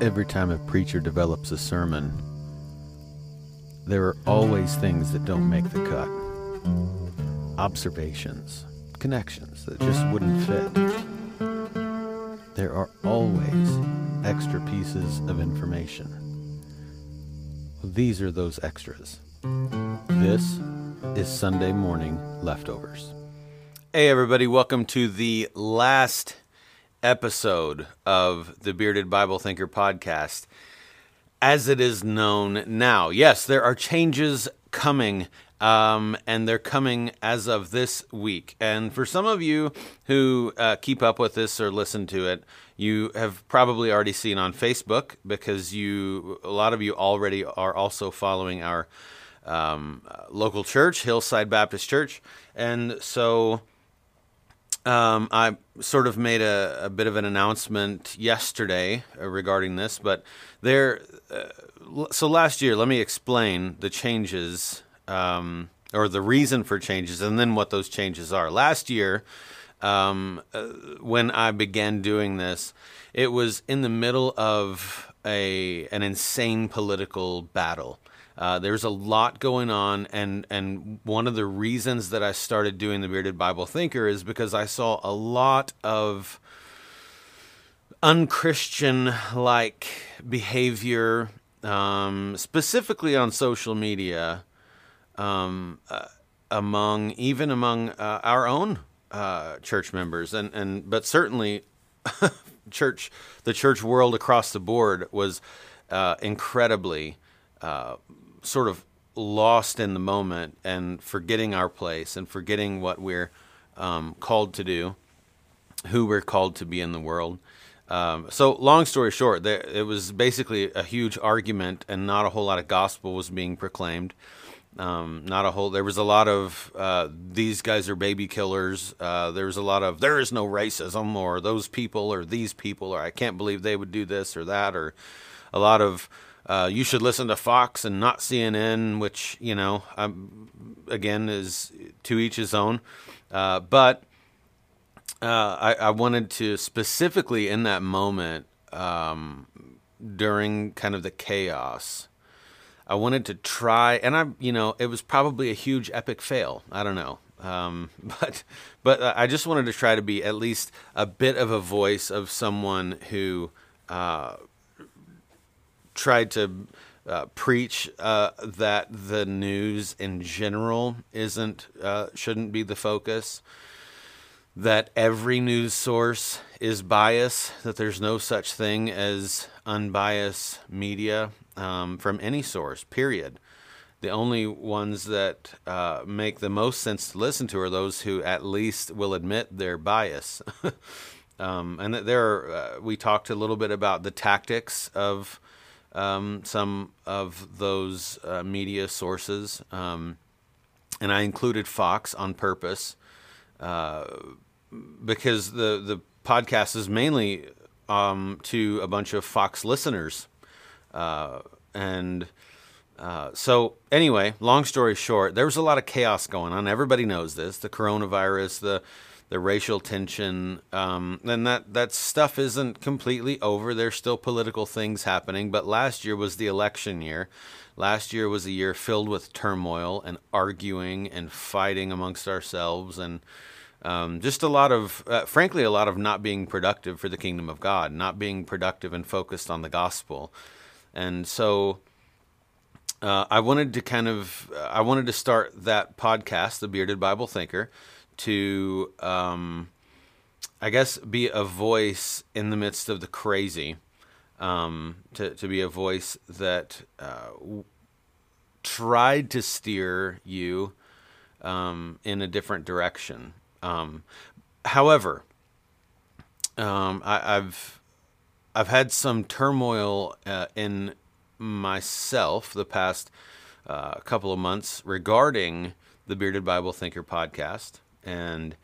every time a preacher develops a sermon, there are always things that don't make the cut. Observations, connections that just wouldn't fit. There are always extra pieces of information. These are those extras. This is Sunday Morning Leftovers. Hey, everybody, welcome to the last episode of the Bearded Bible Thinker podcast as it is known now. Yes, there are changes coming, um, and they're coming as of this week. And for some of you who uh, keep up with this or listen to it, you have probably already seen on Facebook because you, a lot of you already are also following our um, local church, Hillside Baptist Church, and so um, I sort of made a, a, bit of an announcement yesterday uh, regarding this, but there. Uh, so last year, let me explain the changes um, or the reason for changes, and then what those changes are. Last year, um, uh, when I began doing this, it was in the middle of a an insane political battle. Uh, there's a lot going on, and and one of the reasons that I started doing the Bearded Bible Thinker is because I saw a lot of unchristian like behavior, um, specifically on social media, um, uh, among even among uh, our own uh, church members, and and but certainly church the church world across the board was uh, incredibly uh, sort of lost in the moment and forgetting our place and forgetting what we're um, called to do, who we're called to be in the world. Um, so, long story short, there, it was basically a huge argument, and not a whole lot of gospel was being proclaimed. Um, not a whole. There was a lot of uh, these guys are baby killers. Uh, there was a lot of there is no racism, or those people, or these people, or I can't believe they would do this or that, or a lot of uh, you should listen to Fox and not CNN, which you know, um, again, is to each his own. Uh, but uh, I, I, wanted to specifically in that moment um, during kind of the chaos. I wanted to try, and I, you know, it was probably a huge epic fail. I don't know, um, but but I just wanted to try to be at least a bit of a voice of someone who uh, tried to uh, preach uh, that the news in general isn't uh, shouldn't be the focus. That every news source is biased. That there's no such thing as unbiased media um, from any source. Period. The only ones that uh, make the most sense to listen to are those who at least will admit their bias. um, and that there, are, uh, we talked a little bit about the tactics of um, some of those uh, media sources, um, and I included Fox on purpose uh, because the the podcast is mainly um, to a bunch of Fox listeners, uh, and. Uh, so anyway, long story short, there was a lot of chaos going on. Everybody knows this: the coronavirus, the the racial tension, um, and that that stuff isn't completely over. There's still political things happening, but last year was the election year. Last year was a year filled with turmoil and arguing and fighting amongst ourselves, and um, just a lot of, uh, frankly, a lot of not being productive for the kingdom of God, not being productive and focused on the gospel, and so. Uh, I wanted to kind of, uh, I wanted to start that podcast, the Bearded Bible Thinker, to, um, I guess, be a voice in the midst of the crazy, um, to, to be a voice that uh, w- tried to steer you um, in a different direction. Um, however, um, I, have I've had some turmoil uh, in myself the past uh, couple of months regarding the Bearded Bible Thinker podcast and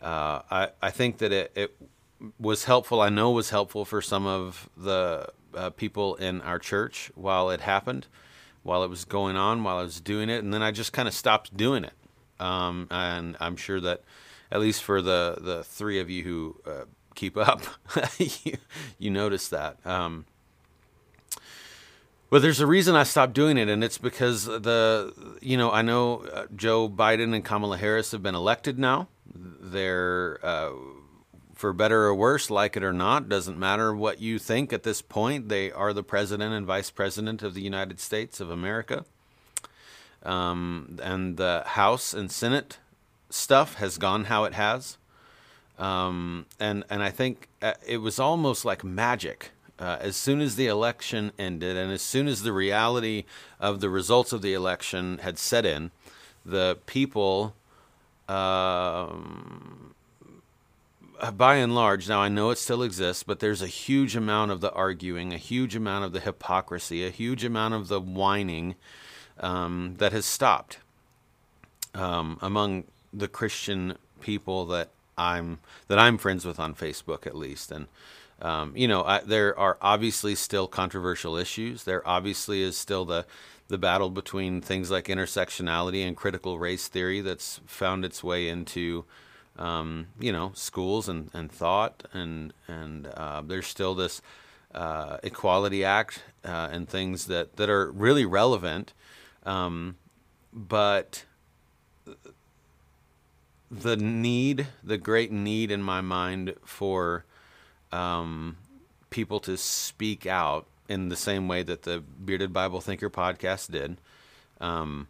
uh, I I think that it, it was helpful. I know was helpful for some of the uh, people in our church while it happened, while it was going on, while I was doing it, and then I just kind of stopped doing it. Um, and I'm sure that at least for the the three of you who uh, keep up, you, you notice that. Um, Well, there's a reason I stopped doing it, and it's because the you know I know uh, Joe Biden and Kamala Harris have been elected now. They're uh, for better or worse, like it or not, doesn't matter what you think at this point. They are the president and vice president of the United States of America. Um, and the House and Senate stuff has gone how it has. Um, and and I think uh, it was almost like magic uh, as soon as the election ended and as soon as the reality of the results of the election had set in, the people, um, by and large, now I know it still exists, but there's a huge amount of the arguing, a huge amount of the hypocrisy, a huge amount of the whining um, that has stopped um, among the Christian people that I'm that I'm friends with on Facebook, at least, and um, you know, I, there are obviously still controversial issues. There obviously is still the the battle between things like intersectionality and critical race theory that's found its way into um, you know schools and, and thought and and uh, there's still this uh, Equality Act uh, and things that that are really relevant, um, but the need, the great need in my mind for um, people to speak out in the same way that the Bearded Bible Thinker podcast did um,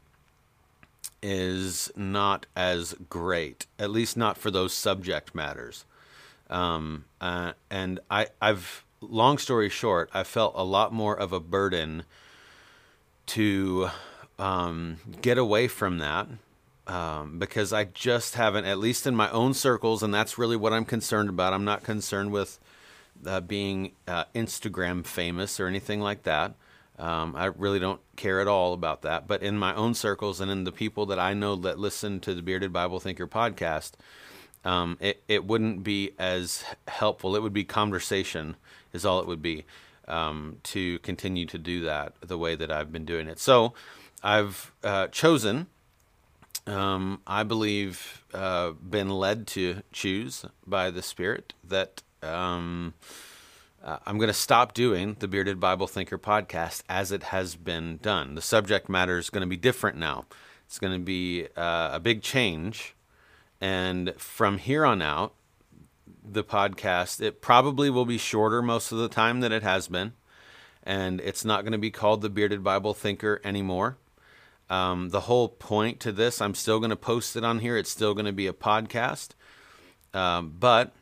is not as great, at least not for those subject matters. Um, uh, and I, I've, long story short, I felt a lot more of a burden to um, get away from that um, because I just haven't, at least in my own circles, and that's really what I'm concerned about. I'm not concerned with uh, being uh, Instagram famous or anything like that. Um, I really don't care at all about that. But in my own circles and in the people that I know that listen to the Bearded Bible Thinker podcast, um, it, it wouldn't be as helpful. It would be conversation, is all it would be, um, to continue to do that the way that I've been doing it. So I've uh, chosen, um, I believe, uh, been led to choose by the Spirit that um, uh, I'm going to stop doing the Bearded Bible Thinker podcast as it has been done. The subject matter is going to be different now. It's going to be uh, a big change. And from here on out, the podcast, it probably will be shorter most of the time than it has been. And it's not going to be called the Bearded Bible Thinker anymore. Um, the whole point to this, I'm still going to post it on here. It's still going to be a podcast. Um, but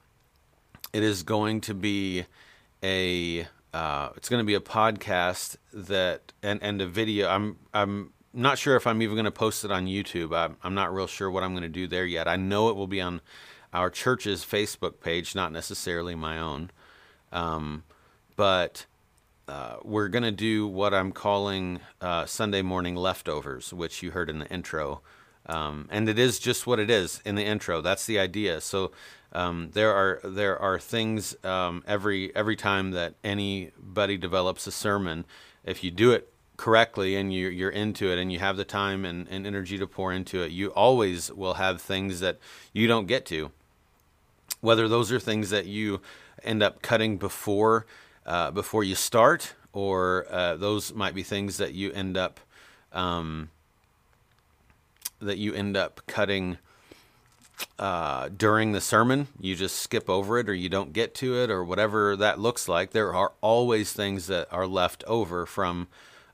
it is going to be a uh, it's going to be a podcast that and and a video. I'm I'm not sure if I'm even going to post it on YouTube. I'm, I'm not real sure what I'm going to do there yet. I know it will be on our church's Facebook page, not necessarily my own. Um, but uh, we're going to do what I'm calling uh, Sunday morning leftovers, which you heard in the intro. Um, and it is just what it is in the intro. That's the idea. So um, there are there are things um, every every time that anybody develops a sermon, if you do it correctly and you, you're into it and you have the time and, and energy to pour into it, you always will have things that you don't get to. Whether those are things that you end up cutting before uh, before you start, or uh, those might be things that you end up um, that you end up cutting uh, during the sermon, you just skip over it or you don't get to it or whatever that looks like. There are always things that are left over from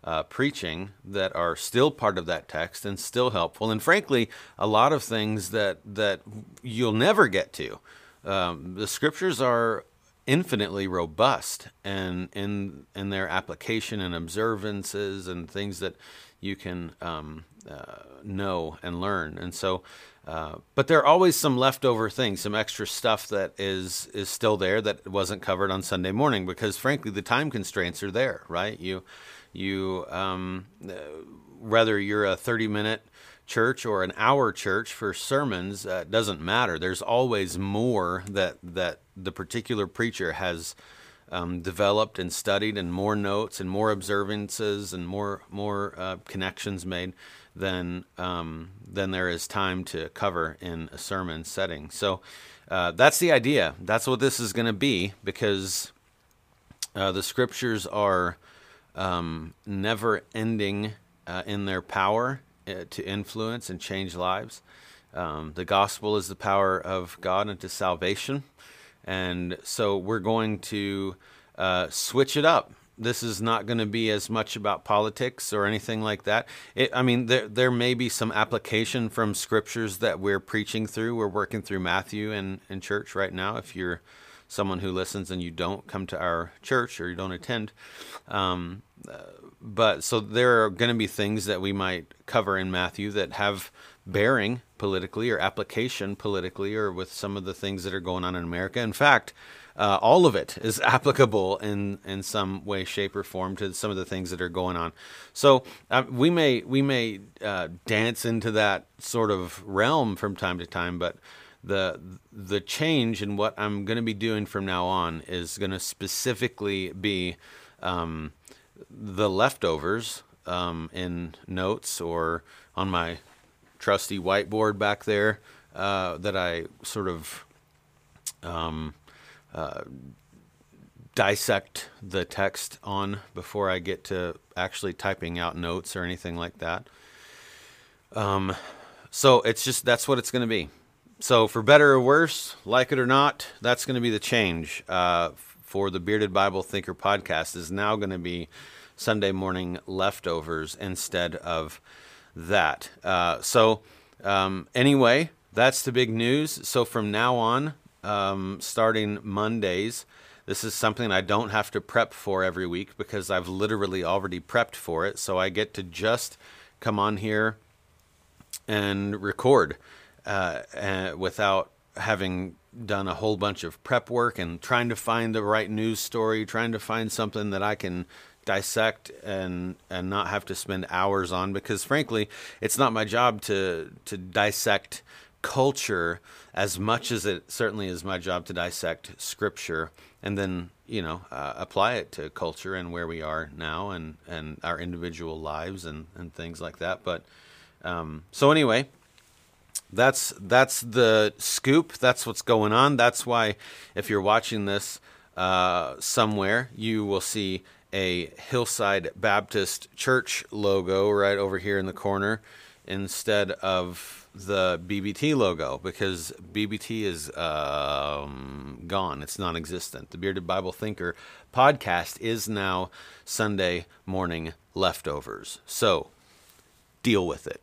uh, preaching that are still part of that text and still helpful. And frankly, a lot of things that, that you'll never get to. Um, the scriptures are infinitely robust and in in their application and observances and things that you can um, uh, know and learn. And so uh, but there are always some leftover things, some extra stuff that is is still there that wasn't covered on Sunday morning because, frankly, the time constraints are there. Right? You you um, uh, whether you're a 30 minute church or an hour church for sermons uh, doesn't matter. There's always more that that the particular preacher has um, developed and studied, and more notes and more observances and more more uh, connections made than um, than there is time to cover in a sermon setting. So uh, that's the idea. That's what this is going to be because uh, the scriptures are um, never ending uh, in their power uh, to influence and change lives. Um, the gospel is the power of God unto salvation. And so we're going to uh, switch it up. This is not going to be as much about politics or anything like that. It, I mean, there there may be some application from scriptures that we're preaching through. We're working through Matthew in, in church right now. If you're someone who listens and you don't come to our church or you don't attend, um, but so there are going to be things that we might cover in Matthew that have bearing politically or application politically or with some of the things that are going on in America. In fact, uh, all of it is applicable in in some way, shape, or form to some of the things that are going on. So uh, we may we may uh, dance into that sort of realm from time to time, but the the change in what I'm going to be doing from now on is going to specifically be um, the leftovers um, in notes or on my trusty whiteboard back there uh, that I sort of um, uh, dissect the text on before I get to actually typing out notes or anything like that. Um, so it's just that's what it's going to be. So for better or worse, like it or not, that's going to be the change uh, for the Bearded Bible Thinker podcast. Is now going to be Sunday morning leftovers instead of that. Uh, so, um, anyway, that's the big news. So, from now on, um, starting Mondays, this is something I don't have to prep for every week because I've literally already prepped for it. So, I get to just come on here and record uh, without having done a whole bunch of prep work and trying to find the right news story, trying to find something that I can dissect and and not have to spend hours on because frankly it's not my job to to dissect culture as much as it certainly is my job to dissect scripture and then you know uh, apply it to culture and where we are now and and our individual lives and and things like that. But um, so anyway that's that's the scoop that's what's going on that's why if you're watching this uh, somewhere you will see a Hillside Baptist Church logo right over here in the corner instead of the BBT logo because BBT is um, gone. It's non existent. The Bearded Bible Thinker podcast is now Sunday morning leftovers. So deal with it.